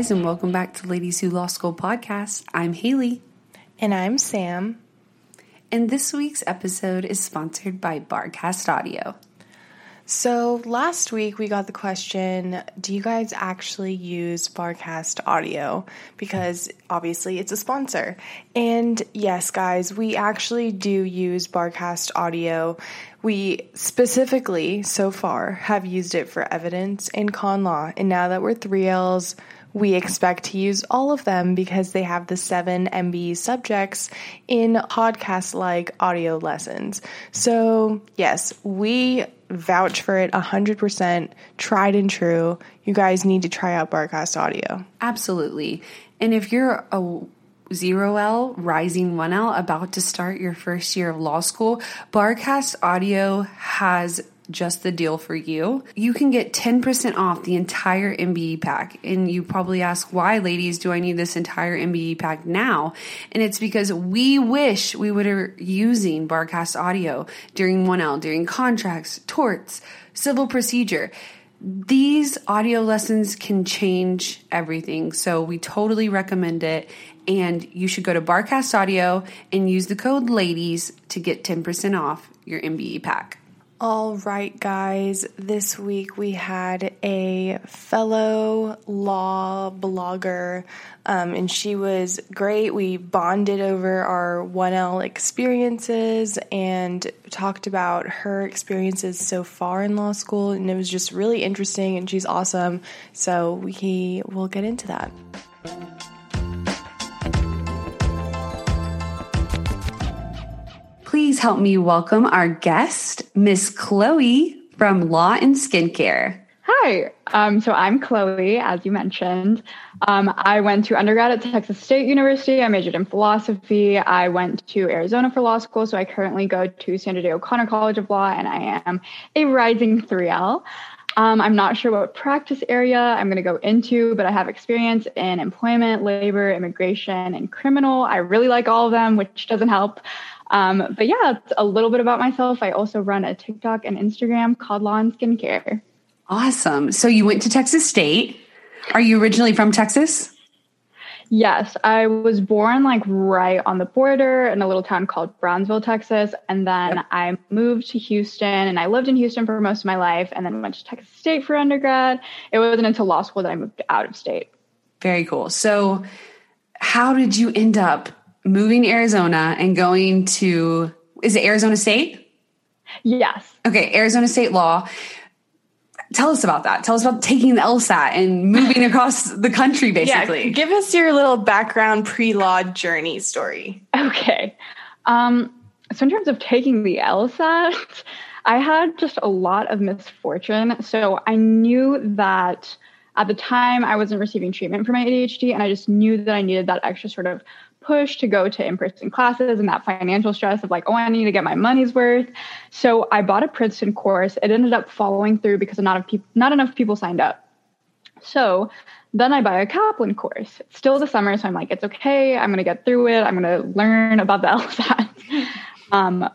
Guys, and welcome back to Ladies Who Law School podcast. I'm Haley, And I'm Sam. and this week's episode is sponsored by Barcast Audio. So last week we got the question Do you guys actually use Barcast audio? Because obviously it's a sponsor. And yes, guys, we actually do use Barcast audio. We specifically, so far, have used it for evidence and con law. And now that we're 3Ls, we expect to use all of them because they have the seven MBE subjects in podcast like audio lessons. So, yes, we vouch for it 100%, tried and true. You guys need to try out Barcast Audio. Absolutely. And if you're a zero L, rising one L, about to start your first year of law school, Barcast Audio has just the deal for you. You can get 10% off the entire MBE pack. And you probably ask, why, ladies, do I need this entire MBE pack now? And it's because we wish we would were using Barcast Audio during 1L, during contracts, torts, civil procedure these audio lessons can change everything. So we totally recommend it. And you should go to Barcast Audio and use the code LADIES to get 10% off your MBE pack. All right, guys. This week we had a fellow law blogger, um, and she was great. We bonded over our 1L experiences and talked about her experiences so far in law school, and it was just really interesting, and she's awesome. So we will get into that. Help me welcome our guest, Miss Chloe from Law and Skincare. Hi. Um, so I'm Chloe, as you mentioned. Um, I went to undergrad at Texas State University. I majored in philosophy. I went to Arizona for law school. So I currently go to Sandra Day O'Connor College of Law, and I am a rising 3L. Um, I'm not sure what practice area I'm going to go into, but I have experience in employment, labor, immigration, and criminal. I really like all of them, which doesn't help. Um, but yeah, it's a little bit about myself. I also run a TikTok and Instagram called Law and Skincare. Awesome. So you went to Texas State. Are you originally from Texas? Yes, I was born like right on the border in a little town called Brownsville, Texas. And then Yep. I moved to Houston and I lived in Houston for most of my life and then went to Texas State for undergrad. It wasn't until law school that I moved out of state. Very cool. So, how did you end up moving to Arizona and going to, is it Arizona State? Yes. Okay, Arizona State Law. Tell us about that. Tell us about taking the LSAT and moving across the country, basically. Yeah, give us your little background pre law journey story. Okay. Um, so, in terms of taking the LSAT, I had just a lot of misfortune. So, I knew that at the time I wasn't receiving treatment for my ADHD, and I just knew that I needed that extra sort of push to go to in person classes and that financial stress of like, oh, I need to get my money's worth. So, I bought a Princeton course. It ended up following through because not, of peop- not enough people signed up. So, then I buy a Kaplan course. It's still the summer, so I'm like, it's okay. I'm gonna get through it. I'm gonna learn about the LSAT. um,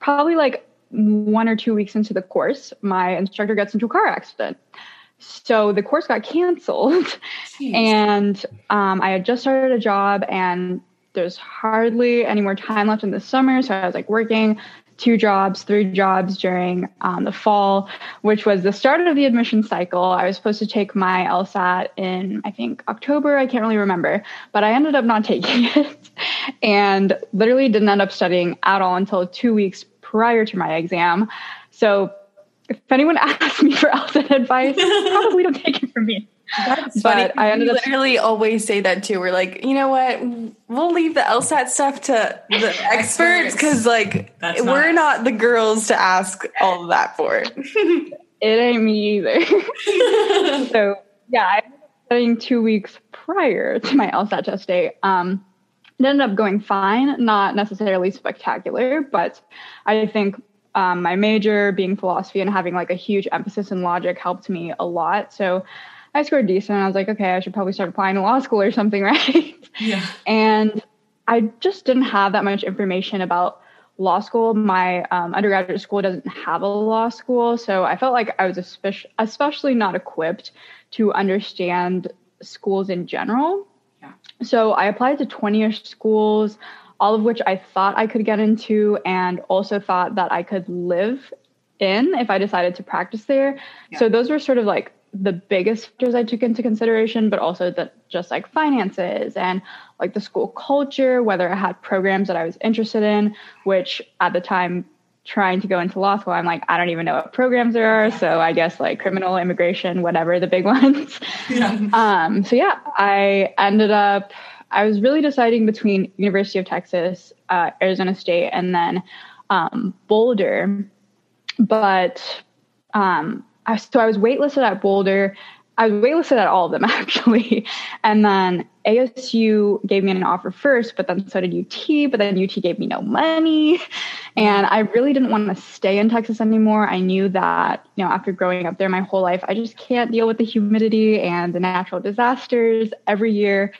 probably like one or two weeks into the course, my instructor gets into a car accident. So the course got canceled, Jeez. and um, I had just started a job, and there's hardly any more time left in the summer. So I was like working two jobs, three jobs during um, the fall, which was the start of the admission cycle. I was supposed to take my LSAT in, I think, October. I can't really remember, but I ended up not taking it and literally didn't end up studying at all until two weeks prior to my exam. So if anyone asks me for LSAT advice, probably don't take it from me. That's but funny. I ended up literally always say that too. We're like, you know what? We'll leave the LSAT stuff to the experts because, like, That's we're not, not the girls to ask all of that for. it ain't me either. so yeah, I ended up studying two weeks prior to my LSAT test day. Um, it ended up going fine, not necessarily spectacular, but I think um, my major being philosophy and having like a huge emphasis in logic helped me a lot. So I scored decent. I was like, okay, I should probably start applying to law school or something, right? Yeah. And I just didn't have that much information about law school. My um, undergraduate school doesn't have a law school, so I felt like I was especially, especially not equipped to understand schools in general. Yeah. So I applied to 20ish schools, all of which I thought I could get into, and also thought that I could live in if I decided to practice there. Yeah. So those were sort of like the biggest factors I took into consideration, but also that just like finances and like the school culture, whether I had programs that I was interested in, which at the time trying to go into law school, I'm like, I don't even know what programs there are. So I guess like criminal, immigration, whatever the big ones. Yeah. Um, so yeah, I ended up I was really deciding between University of Texas, uh, Arizona State, and then um, Boulder. But um, I, so I was waitlisted at Boulder. I was waitlisted at all of them actually. And then ASU gave me an offer first, but then so did UT, but then UT gave me no money. And I really didn't want to stay in Texas anymore. I knew that, you know, after growing up there my whole life, I just can't deal with the humidity and the natural disasters every year.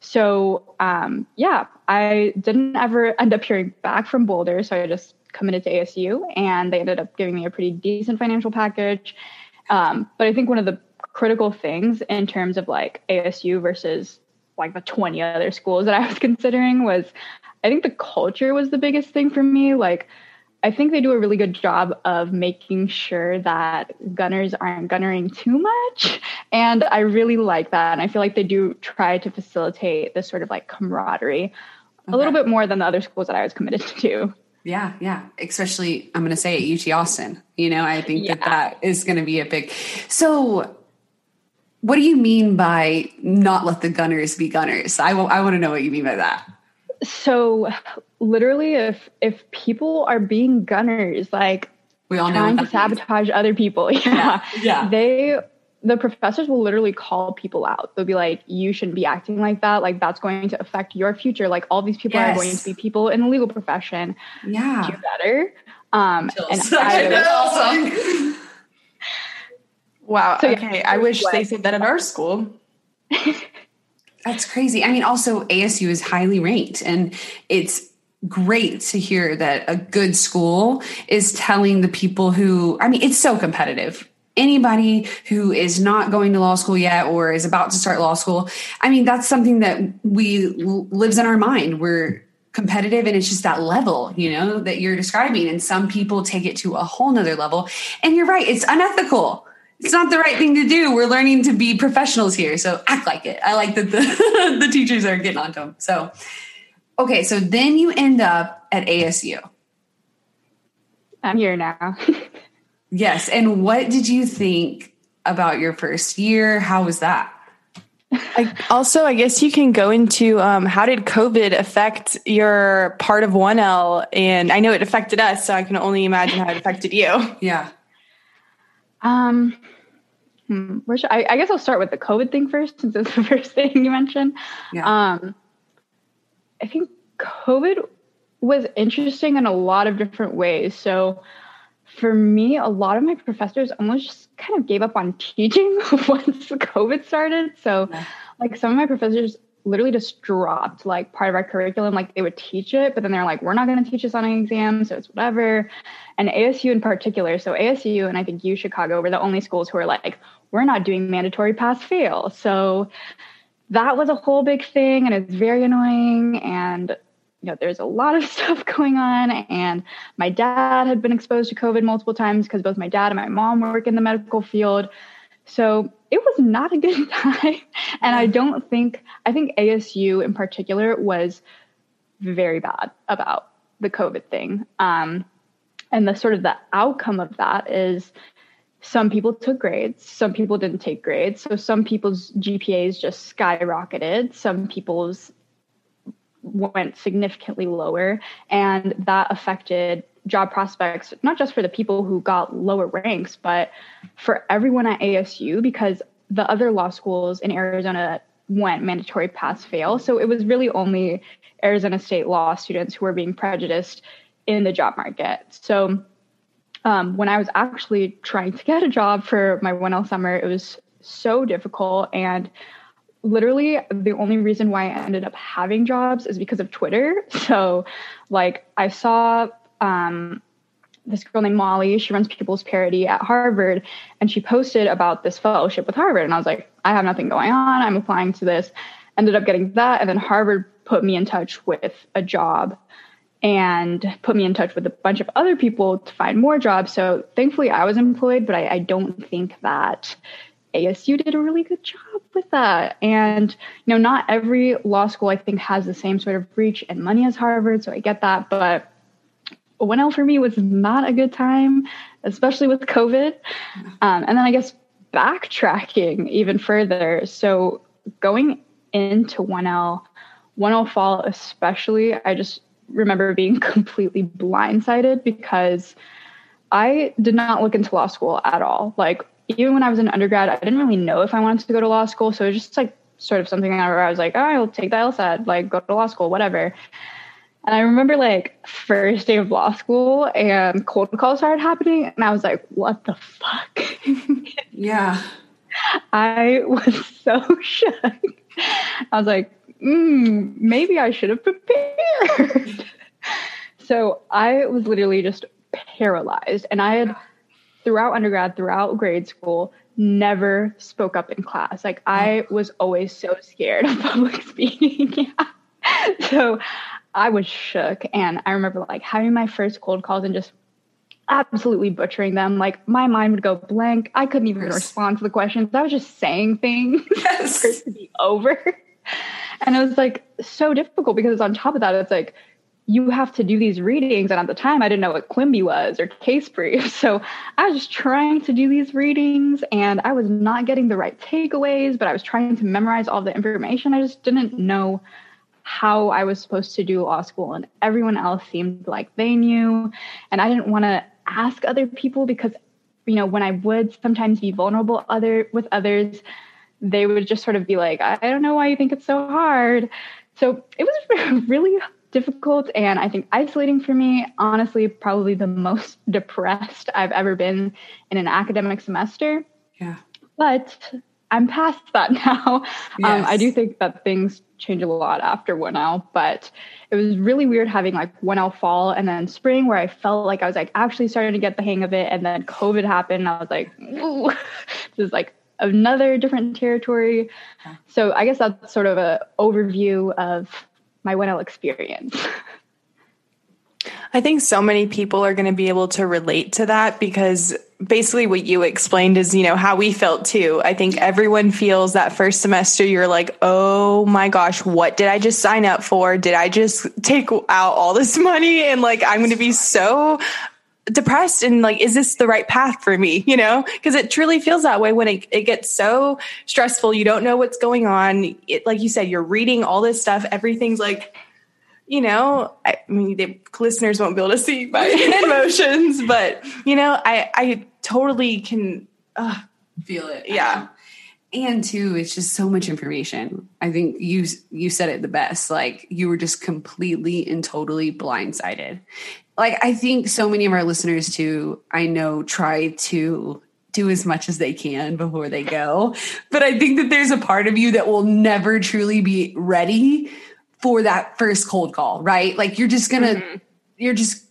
So, um, yeah, I didn't ever end up hearing back from Boulder. So I just committed to ASU, and they ended up giving me a pretty decent financial package. Um, but I think one of the critical things in terms of like ASU versus like the 20 other schools that I was considering was I think the culture was the biggest thing for me. Like, I think they do a really good job of making sure that gunners aren't gunnering too much. And I really like that. And I feel like they do try to facilitate this sort of like camaraderie okay. a little bit more than the other schools that I was committed to. Yeah, yeah. Especially, I'm going to say at UT Austin. You know, I think yeah. that that is going to be a big. So, what do you mean by not let the gunners be gunners? I, I want to know what you mean by that. So, literally, if if people are being gunners, like we all trying to sabotage other people, yeah, yeah, yeah. they the professors will literally call people out. They'll be like, you shouldn't be acting like that. Like, that's going to affect your future. Like, all these people yes. are going to be people in the legal profession. Yeah. Do better. Um, and I, wow. So, okay. Yeah, I wish they said that at our school. That's crazy. I mean, also, ASU is highly ranked, and it's great to hear that a good school is telling the people who, I mean, it's so competitive. Anybody who is not going to law school yet or is about to start law school i mean that's something that we lives in our mind. We're competitive and it's just that level you know that you're describing and some people take it to a whole nother level. And you're right it's unethical it's not the right thing to do we're learning to be professionals here so act like it i like that the, the teachers are getting onto them so okay so then you end up at asu i'm here now Yes. And what did you think about your first year? How was that? I, also, I guess you can go into um, how did COVID affect your part of 1L? And I know it affected us, so I can only imagine how it affected you. Yeah. Um, hmm, where should, I, I guess I'll start with the COVID thing first, since it's the first thing you mentioned. Yeah. Um, I think COVID was interesting in a lot of different ways. So, for me, a lot of my professors almost just kind of gave up on teaching once COVID started. So, yeah. like, some of my professors literally just dropped like part of our curriculum. Like, they would teach it, but then they're like, we're not going to teach this on an exam. So, it's whatever. And ASU in particular. So, ASU and I think U Chicago were the only schools who were like, we're not doing mandatory pass fail. So, that was a whole big thing and it's very annoying. And you know, there's a lot of stuff going on. And my dad had been exposed to COVID multiple times because both my dad and my mom work in the medical field. So it was not a good time. And I don't think, I think ASU in particular was very bad about the COVID thing. Um, and the sort of the outcome of that is some people took grades, some people didn't take grades. So some people's GPAs just skyrocketed, some people's went significantly lower. And that affected job prospects, not just for the people who got lower ranks, but for everyone at ASU because the other law schools in Arizona went mandatory pass fail. So it was really only Arizona State law students who were being prejudiced in the job market. So um, when I was actually trying to get a job for my 1L summer, it was so difficult. And literally, the only reason why I ended up having jobs is because of Twitter. So, like, I saw um, this girl named Molly. She runs People's Parity at Harvard, and she posted about this fellowship with Harvard. And I was like, I have nothing going on. I'm applying to this. Ended up getting that, and then Harvard put me in touch with a job and put me in touch with a bunch of other people to find more jobs. So thankfully, I was employed, but I, I don't think that ASU did a really good job with that. And you know, not every law school I think has the same sort of reach and money as Harvard, so I get that, but 1L for me was not a good time, especially with COVID. Um, and then I guess backtracking even further. So going into 1L, 1L fall especially, I just remember being completely blindsided because I did not look into law school at all. Like even when I was an undergrad, I didn't really know if I wanted to go to law school. So it was just like sort of something where I was like, oh, I'll take the LSAT, like go to law school, whatever. And I remember like first day of law school and cold calls started happening, and I was like, what the fuck? yeah. I was so shook. I was like, mm, maybe I should have prepared. so I was literally just paralyzed. And I had, throughout undergrad, throughout grade school, never spoke up in class. Like I was always so scared of public speaking. yeah. So I was shook. And I remember like having my first cold calls and just absolutely butchering them. Like my mind would go blank. I couldn't even respond to the questions. I was just saying things yes. for it to be over. And it was like so difficult because on top of that, it's like you have to do these readings. And at the time, I didn't know what Quimbee was or case brief. So I was just trying to do these readings and I was not getting the right takeaways, but I was trying to memorize all the information. I just didn't know how I was supposed to do law school. And everyone else seemed like they knew. And I didn't want to ask other people because, you know, when I would sometimes be vulnerable other with others, they would just sort of be like, I don't know why you think it's so hard. So it was really difficult and I think isolating for me. Honestly, probably the most depressed I've ever been in an academic semester. Yeah. But I'm past that now. Yes. Um, I do think that things change a lot after 1L, but it was really weird having like 1L fall and then spring where I felt like I was like actually starting to get the hang of it. And then COVID happened. And I was like, Ooh. this is like another different territory. So I guess that's sort of an overview of my 1L experience. I think so many people are going to be able to relate to that because basically what you explained is, you know, how we felt too. I think everyone feels that first semester you're like, "Oh my gosh, what did I just sign up for? Did I just take out all this money and like I'm going to be so depressed and like is this the right path for me? You know? Because it truly feels that way when it, it gets so stressful. You don't know what's going on. It, like you said you're reading all this stuff. Everything's like you know i, I mean the listeners won't be able to see my emotions but you know i i totally can uh, feel it. Yeah. and too it's just so much information. I think you you said it the best. Like you were just completely and totally blindsided. Like I think so many of our listeners too, I know try to do as much as they can before they go. But I think that there's a part of you that will never truly be ready for that first cold call, right? Like you're just gonna, mm-hmm. you're just,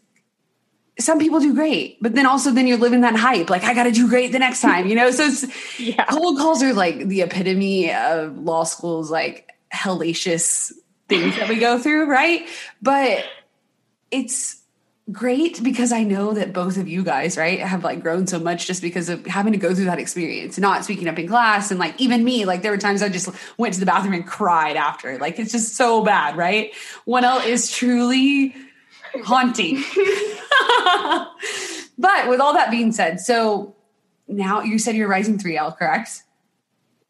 some people do great, but then also then you're living that hype. Like I got to do great the next time, you know? So yeah. cold calls are like the epitome of law school's like hellacious things that we go through, right? But it's great because I know that both of you guys, right, have like grown so much just because of having to go through that experience, not speaking up in class. And like even me, like there were times I just went to the bathroom and cried after. Like it's just so bad, right? 1L is truly haunting. but with all that being said, so now you said you're rising 3L, correct?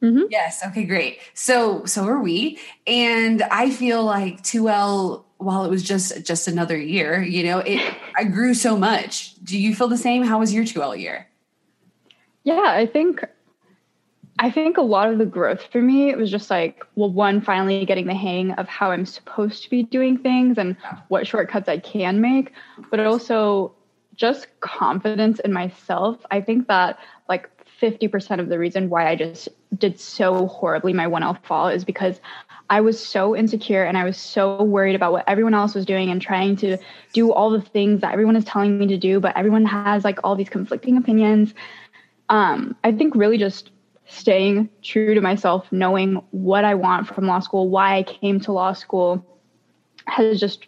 Mm-hmm. Yes. Okay, great. So so are we. And I feel like 2L while it was just just another year, you know, it I grew so much. Do you feel the same? How was your 2L year? Yeah, I think I think a lot of the growth for me it was just like, well, one, finally getting the hang of how I'm supposed to be doing things and what shortcuts I can make, but also just confidence in myself. I think that like 50% of the reason why I just did so horribly my 1L fall is because I was so insecure and I was so worried about what everyone else was doing and trying to do all the things that everyone is telling me to do, but everyone has like all these conflicting opinions. Um, I think really just staying true to myself, knowing what I want from law school, why I came to law school, has just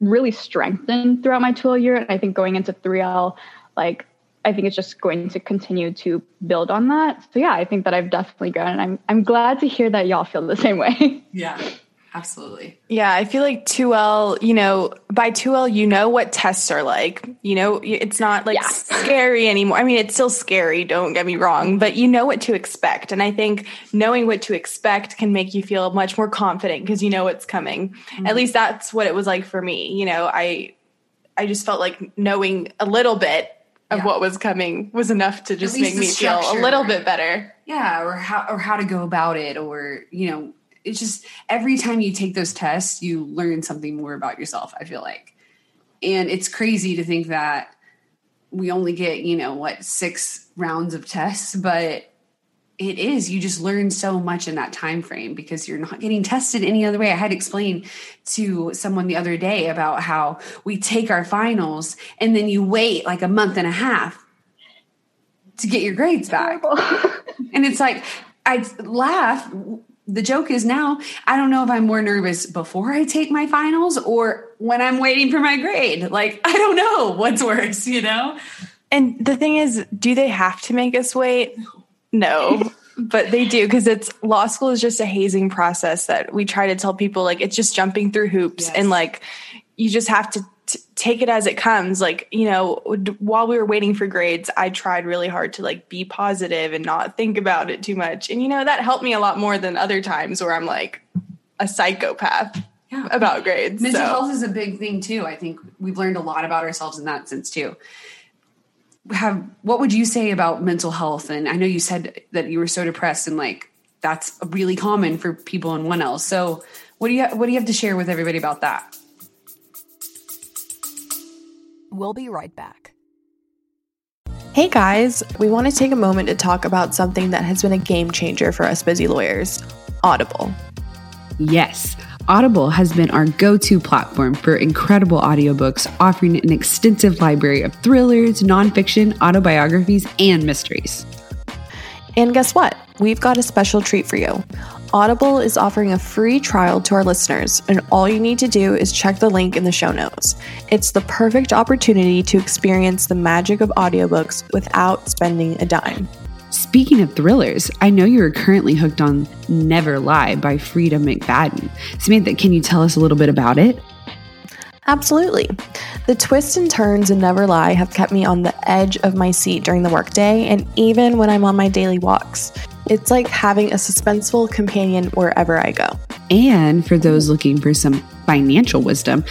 really strengthened throughout my 2L year. And I think going into 3L, like I think it's just going to continue to build on that. So yeah, I think that I've definitely grown and I'm I'm glad to hear that y'all feel the same way. Yeah. Absolutely. Yeah, I feel like 2L, you know, by 2L, you know what tests are like. You know, it's not like Yeah. scary anymore. I mean, it's still scary, don't get me wrong, mm-hmm. but you know what to expect. And I think knowing what to expect can make you feel much more confident because you know what's coming. Mm-hmm. At least that's what it was like for me. You know, I I just felt like knowing a little bit of Yeah. what was coming was enough to just make me feel a little bit better. Yeah, or how or how to go about it or, you know, it's just every time you take those tests, you learn something more about yourself, I feel like. And it's crazy to think that we only get, you know, what, 6 rounds of tests, but it is. You just learn so much in that time frame because you're not getting tested any other way. I had to explain to someone the other day about how we take our finals and then you wait like a month and a half to get your grades back. And it's like i laugh. The joke is now i don't know if i'm more nervous before i take my finals or when i'm waiting for my grade. Like i don't know what's worse you know? And the thing is, do they have to make us wait? No, but they do because it's law school is just a hazing process that we try to tell people like it's just jumping through hoops Yes. and like you just have to t- take it as it comes. Like, you know, d- while we were waiting for grades, I tried really hard to like be positive and not think about it too much. And, you know, that helped me a lot more than other times where I'm like a psychopath Yeah. about grades. Mental so. health is a big thing too. I think we've learned a lot about ourselves in that sense too. Have what would you say about mental health? And I know you said that you were so depressed, and like that's really common for people in one L. So what do you what do you have to share with everybody about that? We'll be right back. Hey guys, we want to take a moment to talk about something that has been a game changer for us busy lawyers Audible. Yes, Audible has been our go to platform for incredible audiobooks, offering an extensive library of thrillers, nonfiction, autobiographies, and mysteries. And guess what? We've got a special treat for you. Audible is offering a free trial to our listeners, and all you need to do is check the link in the show notes. It's the perfect opportunity to experience the magic of audiobooks without spending a dime. Speaking of thrillers, I know you are currently hooked on Never Lie by Freida McFadden. Samantha, can you tell us a little bit about it? Absolutely. The twists and turns in Never Lie have kept me on the edge of my seat during the workday and even when I'm on my daily walks. It's like having a suspenseful companion wherever I go. And for those looking for some financial wisdom,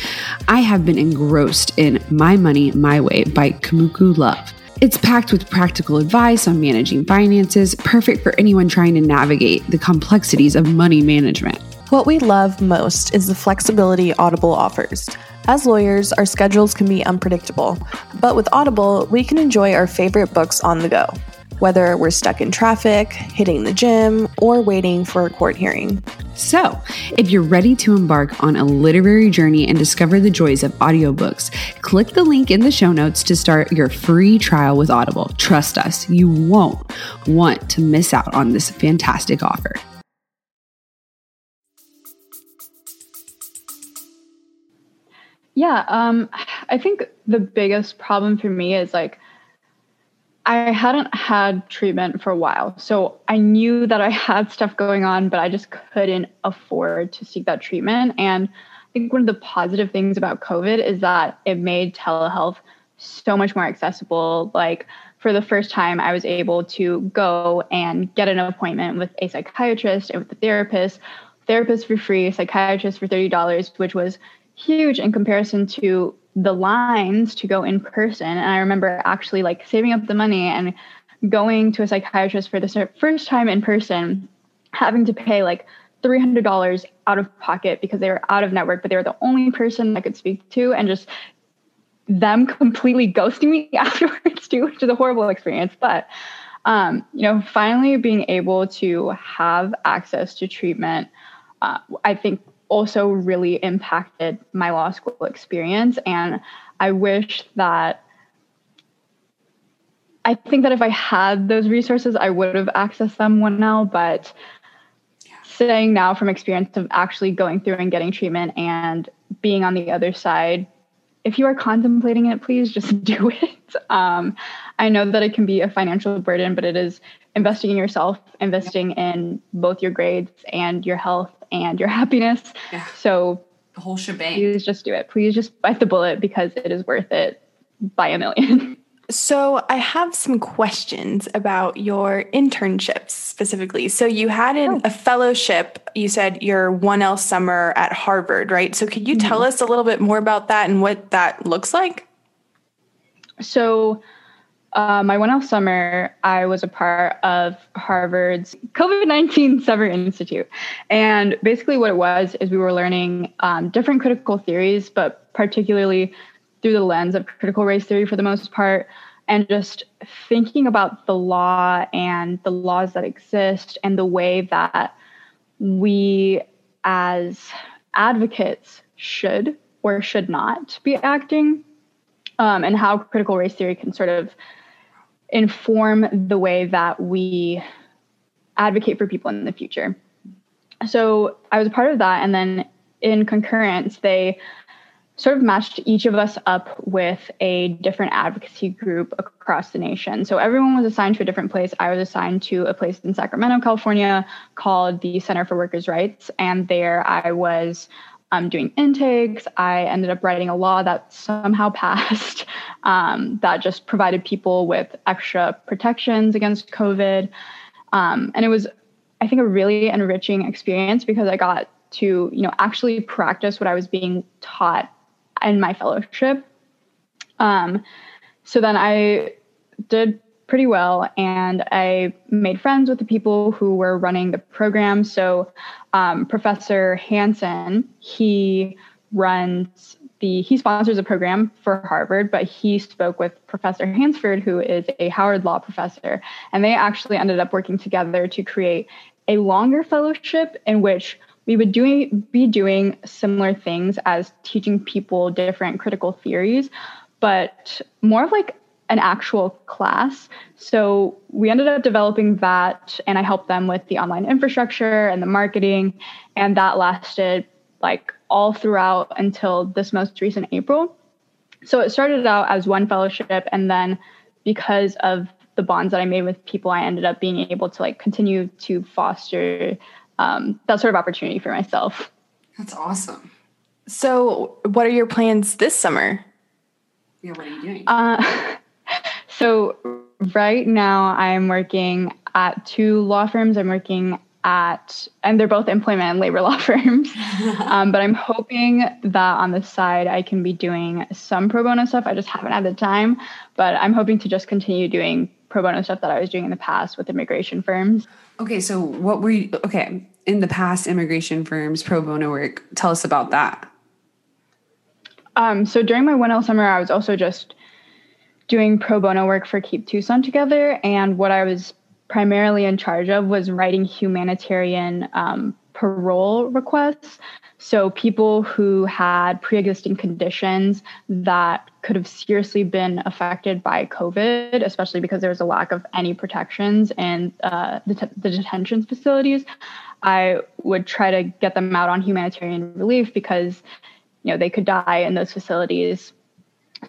I have been engrossed in My Money My Way by Kumiko Love. It's packed with practical advice on managing finances, perfect for anyone trying to navigate the complexities of money management. What we love most is the flexibility Audible offers. As lawyers, our schedules can be unpredictable, but with Audible, we can enjoy our favorite books on the go, whether we're stuck in traffic, hitting the gym, or waiting for a court hearing. So, if you're ready to embark on a literary journey and discover the joys of audiobooks, click the link in the show notes to start your free trial with Audible. Trust us, you won't want to miss out on this fantastic offer. Yeah, um, I think the biggest problem for me is like I hadn't had treatment for a while. So I knew that I had stuff going on, but I just couldn't afford to seek that treatment. And I think one of the positive things about COVID is that it made telehealth so much more accessible. Like for the first time, I was able to go and get an appointment with a psychiatrist and with a therapist, therapist for free, psychiatrist for $30, which was huge in comparison to the lines to go in person. And I remember actually like saving up the money and going to a psychiatrist for the first time in person, having to pay like $300 out of pocket because they were out of network, but they were the only person I could speak to and just them completely ghosting me afterwards too, which is a horrible experience. But um, you know, finally being able to have access to treatment, uh, I think also really impacted my law school experience. And I wish that I think that if I had those resources, I would have accessed them one now. But saying now from experience of actually going through and getting treatment and being on the other side, if you are contemplating it, please just do it. Um, I know that it can be a financial burden, but it is investing in yourself, investing in both your grades and your health and your happiness. Yeah. So the whole shebang. Please just do it. Please just bite the bullet because it is worth it by a million. So, I have some questions about your internships specifically. So, you had an, oh. a fellowship, you said your 1L summer at Harvard, right? So, could you mm-hmm. tell us a little bit more about that and what that looks like? So, uh, my 1L summer, I was a part of Harvard's COVID 19 Summer Institute. And basically, what it was is we were learning um, different critical theories, but particularly through the lens of critical race theory for the most part, and just thinking about the law and the laws that exist and the way that we as advocates should or should not be acting, um, and how critical race theory can sort of inform the way that we advocate for people in the future. So I was a part of that. And then in concurrence, they sort of matched each of us up with a different advocacy group across the nation. So everyone was assigned to a different place. I was assigned to a place in Sacramento, California called the Center for Workers' Rights. And there I was um, doing intakes. I ended up writing a law that somehow passed um, that just provided people with extra protections against COVID. Um, and it was, I think, a really enriching experience because I got to, you know, actually practice what I was being taught in my fellowship. Um, so then I did pretty well and I made friends with the people who were running the program. So um, Professor Hanson, he runs the he sponsors a program for Harvard, but he spoke with Professor Hansford, who is a Howard Law professor, and they actually ended up working together to create a longer fellowship in which we would doing be doing similar things as teaching people different critical theories, but more of like an actual class. So we ended up developing that, and I helped them with the online infrastructure and the marketing, and that lasted like all throughout until this most recent April. So it started out as one fellowship, and then because of the bonds that I made with people, I ended up being able to like continue to foster um, that sort of opportunity for myself. That's awesome. So, what are your plans this summer? Yeah, what are you doing? Uh, so right now I'm working at two law firms. I'm working at, and they're both employment and labor law firms. um, but I'm hoping that on the side I can be doing some pro bono stuff. I just haven't had the time, but I'm hoping to just continue doing pro bono stuff that I was doing in the past with immigration firms. Okay, so what were you, okay, in the past immigration firms, pro bono work, tell us about that. Um, so during my 1L summer, I was also just doing pro bono work for Keep Tucson Together. And what I was primarily in charge of was writing humanitarian um, parole requests. So people who had pre-existing conditions that could have seriously been affected by COVID, especially because there was a lack of any protections in uh, the, the detention facilities, I would try to get them out on humanitarian relief because you know they could die in those facilities.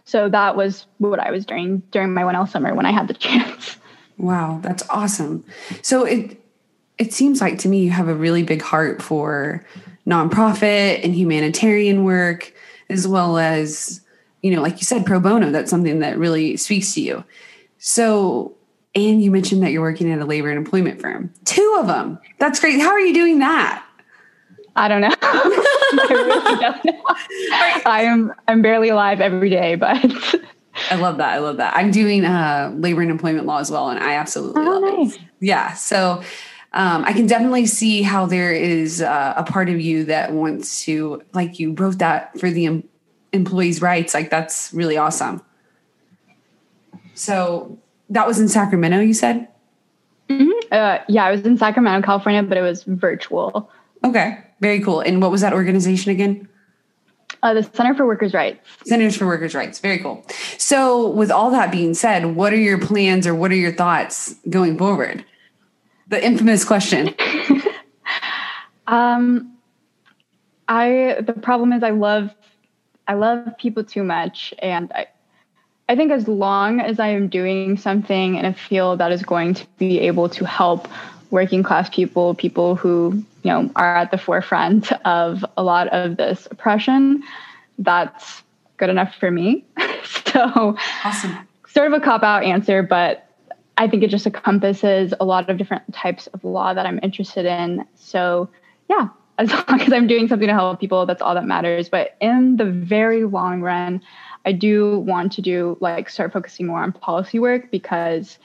So that was what I was doing during my 1L summer when I had the chance. Wow, that's awesome. So it it seems like to me you have a really big heart for nonprofit and humanitarian work as well as you know like you said pro bono that's something that really speaks to you. So and you mentioned that you're working at a labor and employment firm. Two of them that's great. How are you doing that I don't know. I, really I am I'm barely alive every day, but I love that. I love that. I'm doing uh, labor and employment law as well, and I absolutely oh, love nice. it. Yeah. So um, I can definitely see how there is uh, a part of you that wants to, like, you wrote that for the em- employees' rights. Like, that's really awesome. So that was in Sacramento, you said? Mm-hmm. Uh, yeah, I was in Sacramento, California, but it was virtual. Okay, very cool. And what was that organization again? Uh, the Center for Workers' Rights. Centers for Workers' Rights. Very cool. So, with all that being said, what are your plans or what are your thoughts going forward? The infamous question. um, I the problem is I love I love people too much, and I I think as long as I am doing something in a field that is going to be able to help working class people, people who you know are at the forefront of a lot of this oppression, that's good enough for me. so, awesome. sort of a cop out answer, but I think it just encompasses a lot of different types of law that I'm interested in. So, yeah, as long as I'm doing something to help people, that's all that matters. But in the very long run, I do want to do like start focusing more on policy work because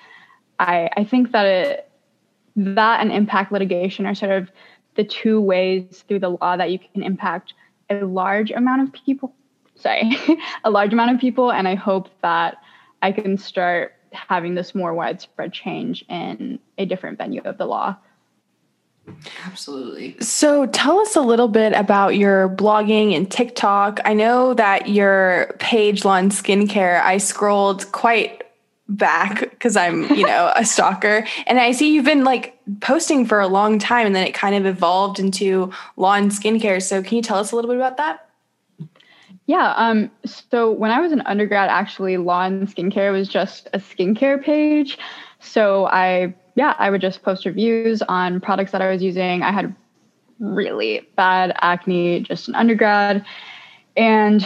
I I think that it that and impact litigation are sort of the two ways through the law that you can impact a large amount of people. Sorry, a large amount of people, and I hope that I can start having this more widespread change in a different venue of the law. Absolutely. So tell us a little bit about your blogging and TikTok. I know that your page Law and Skincare, I scrolled quite back because I'm, you know, a stalker. And I see you've been like posting for a long time and then it kind of evolved into law and skincare. So can you tell us a little bit about that? Yeah. Um, so when I was an undergrad, actually, law and skincare was just a skincare page. So I, yeah, I would just post reviews on products that I was using. I had really bad acne just in undergrad. And,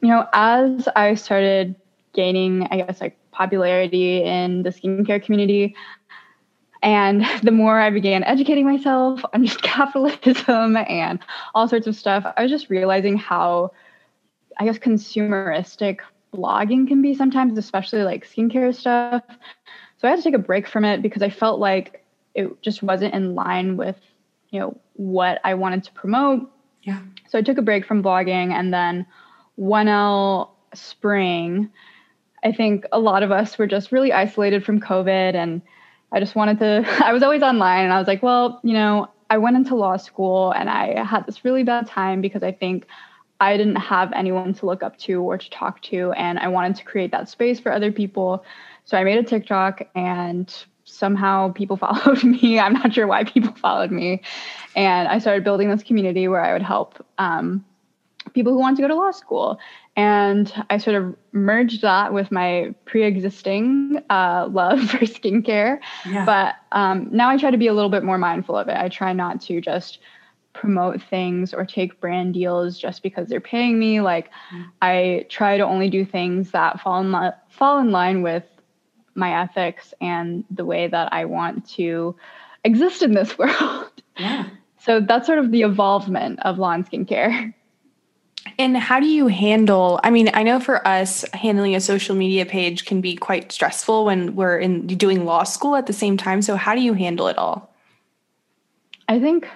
you know, as I started gaining, I guess, like popularity in the skincare community, and the more I began educating myself on just capitalism and all sorts of stuff, I was just realizing how I guess consumeristic blogging can be sometimes, especially like skincare stuff. So I had to take a break from it because I felt like it just wasn't in line with, you know, what I wanted to promote. Yeah. So I took a break from blogging and then 1L spring, I think a lot of us were just really isolated from COVID and I just wanted to I was always online and I was like, well, you know, I went into law school and I had this really bad time because I think I didn't have anyone to look up to or to talk to. And I wanted to create that space for other people. So I made a TikTok and somehow people followed me. I'm not sure why people followed me. And I started building this community where I would help um, people who want to go to law school. And I sort of merged that with my pre existing uh, love for skincare. Yeah. But um, now I try to be a little bit more mindful of it. I try not to just promote things or take brand deals just because they're paying me. Like mm. I try to only do things that fall in li- fall in line with my ethics and the way that I want to exist in this world. Yeah. So that's sort of the evolvement of law and skincare. And how do you handle? I mean, I know for us, handling a social media page can be quite stressful when we're in doing law school at the same time. So, how do you handle it all? I think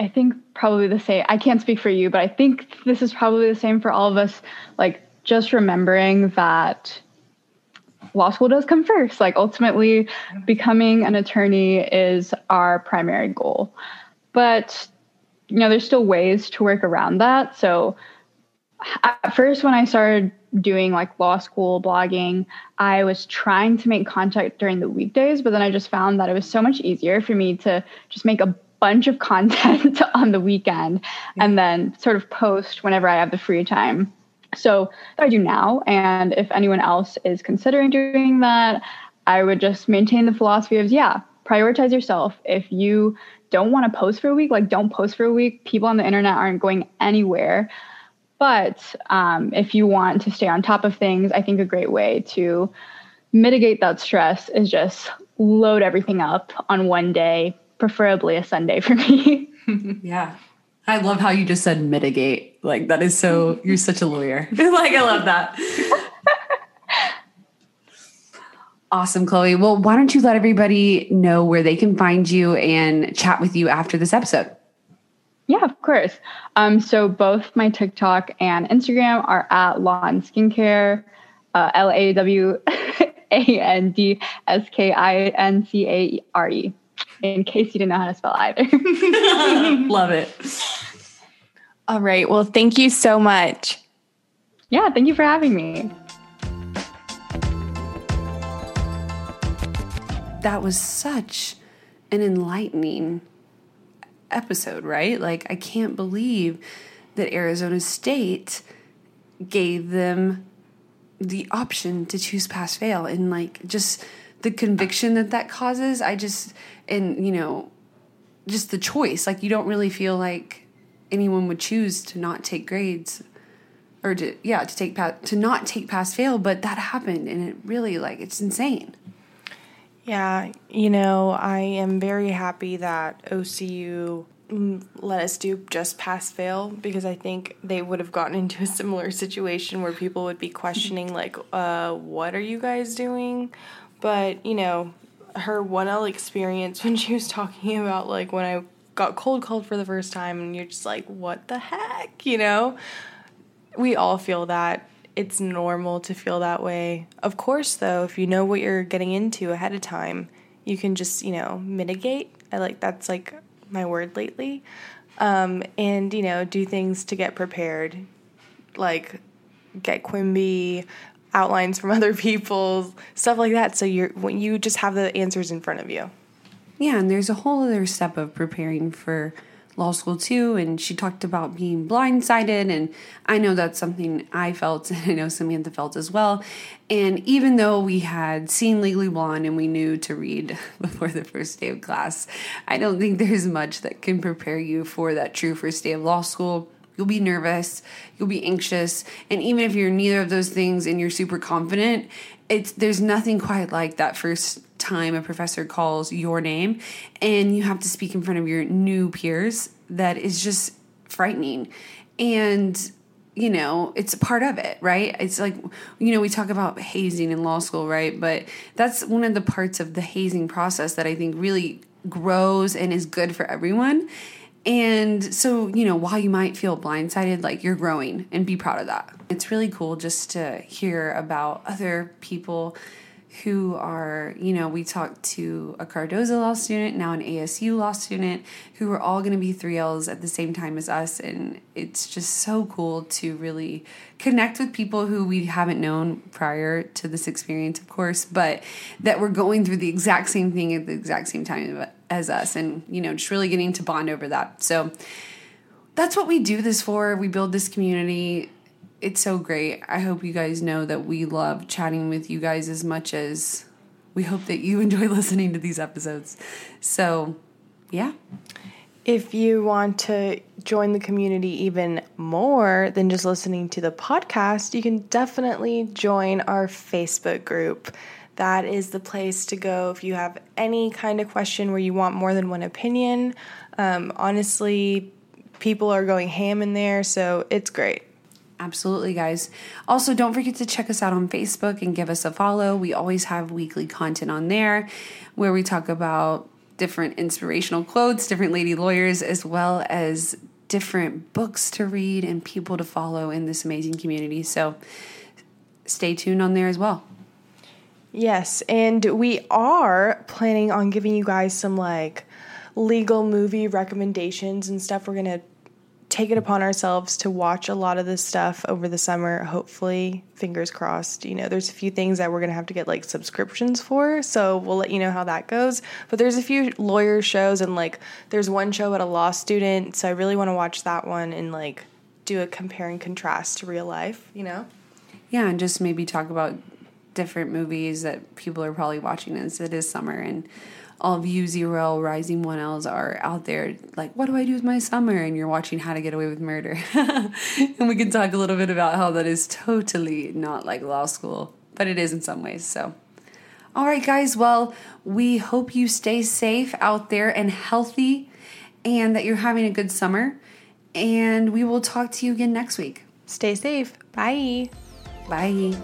I think probably the same. I can't speak for you, but I think this is probably the same for all of us. Like just remembering that law school does come first. Like ultimately, becoming an attorney is our primary goal. But you know, there's still ways to work around that. So at first, when I started doing like law school blogging, I was trying to make content during the weekdays, but then I just found that it was so much easier for me to just make a bunch of content on the weekend and then sort of post whenever I have the free time. So that I do now. And if anyone else is considering doing that, I would just maintain the philosophy of, yeah, prioritize yourself. If you don't want to post for a week, like don't post for a week. People on the internet aren't going anywhere. But um, if you want to stay on top of things, I think a great way to mitigate that stress is just load everything up on one day, preferably a Sunday for me. yeah. I love how you just said mitigate. Like that is so you're such a lawyer. like I love that. Awesome, Chloe. Well, why don't you let everybody know where they can find you and chat with you after this episode? Yeah, of course. Um, so both my TikTok and Instagram are at Law and Skincare, uh, L A W A N D S K I N C A R E. In case you didn't know how to spell either. Love it. All right. Well, thank you so much. Yeah, thank you for having me. That was such an enlightening episode, right? Like, I can't believe that Arizona State gave them the option to choose pass fail and like just the conviction that that causes. I just, and you know, just the choice. Like, you don't really feel like anyone would choose to not take grades or to, yeah, to take pass, to not take pass fail, but that happened and it really, like, it's insane. Yeah, you know, I am very happy that OCU let us do just pass fail because I think they would have gotten into a similar situation where people would be questioning, like, uh, what are you guys doing? But, you know, her 1L experience when she was talking about, like, when I got cold called for the first time, and you're just like, what the heck, you know? We all feel that it's normal to feel that way. Of course, though, if you know what you're getting into ahead of time, you can just, you know, mitigate. I like that's like my word lately. Um, and, you know, do things to get prepared. Like get Quimbee, outlines from other people, stuff like that. So you're when you just have the answers in front of you. Yeah, and there's a whole other step of preparing for law school too and she talked about being blindsided and i know that's something i felt and i know samantha felt as well. And even though we had seen legally blonde and we knew to read before the first day of class i don't think there's much that can prepare you for that true first day of law school. You'll be nervous you'll be anxious and even if you're neither of those things and you're super confident it's there's nothing quite like that first time a professor calls your name and you have to speak in front of your new peers that is just frightening. And you know it's a part of it right? It's like you know we talk about hazing in law school right? But that's one of the parts of the hazing process that i think really grows and is good for everyone. And so you know while you might feel blindsided like you're growing and be proud of that. It's really cool just to hear about other people who are, you know, we talked to a Cardozo law student, now an ASU law student, who are all going to be 3Ls at the same time as us. And it's just so cool to really connect with people who we haven't known prior to this experience, of course, but that we're going through the exact same thing at the exact same time as us. And, you know, just really getting to bond over that. So that's what we do this for. We build this community it's so great. I hope you guys know that we love chatting with you guys as much as we hope that you enjoy listening to these episodes. So, yeah. If you want to join the community even more than just listening to the podcast, you can definitely join our Facebook group. That is the place to go if you have any kind of question where you want more than one opinion. Um, honestly, people are going ham in there, so it's great. Absolutely, guys. Also, don't forget to check us out on Facebook and give us a follow. We always have weekly content on there where we talk about different inspirational quotes, different lady lawyers, as well as different books to read and people to follow in this amazing community. So stay tuned on there as well. Yes, and we are planning on giving you guys some like legal movie recommendations and stuff. We're going to take it upon ourselves to watch a lot of this stuff over the summer. Hopefully, fingers crossed. You know, there's a few things that we're gonna have to get like subscriptions for, so we'll let you know how that goes. But there's a few lawyer shows, and like there's one show about a law student, so I really want to watch that one and like do a compare and contrast to real life. You know. Yeah, and just maybe talk about different movies that people are probably watching as it is summer and all of you zero rising one L's are out there like, what do I do with my summer? And you're watching How to Get Away with Murder. and we can talk a little bit about how that is totally not like law school, but it is in some ways. So, all right, guys. Well, we hope you stay safe out there and healthy and that you're having a good summer. And we will talk to you again next week. Stay safe. Bye. Bye.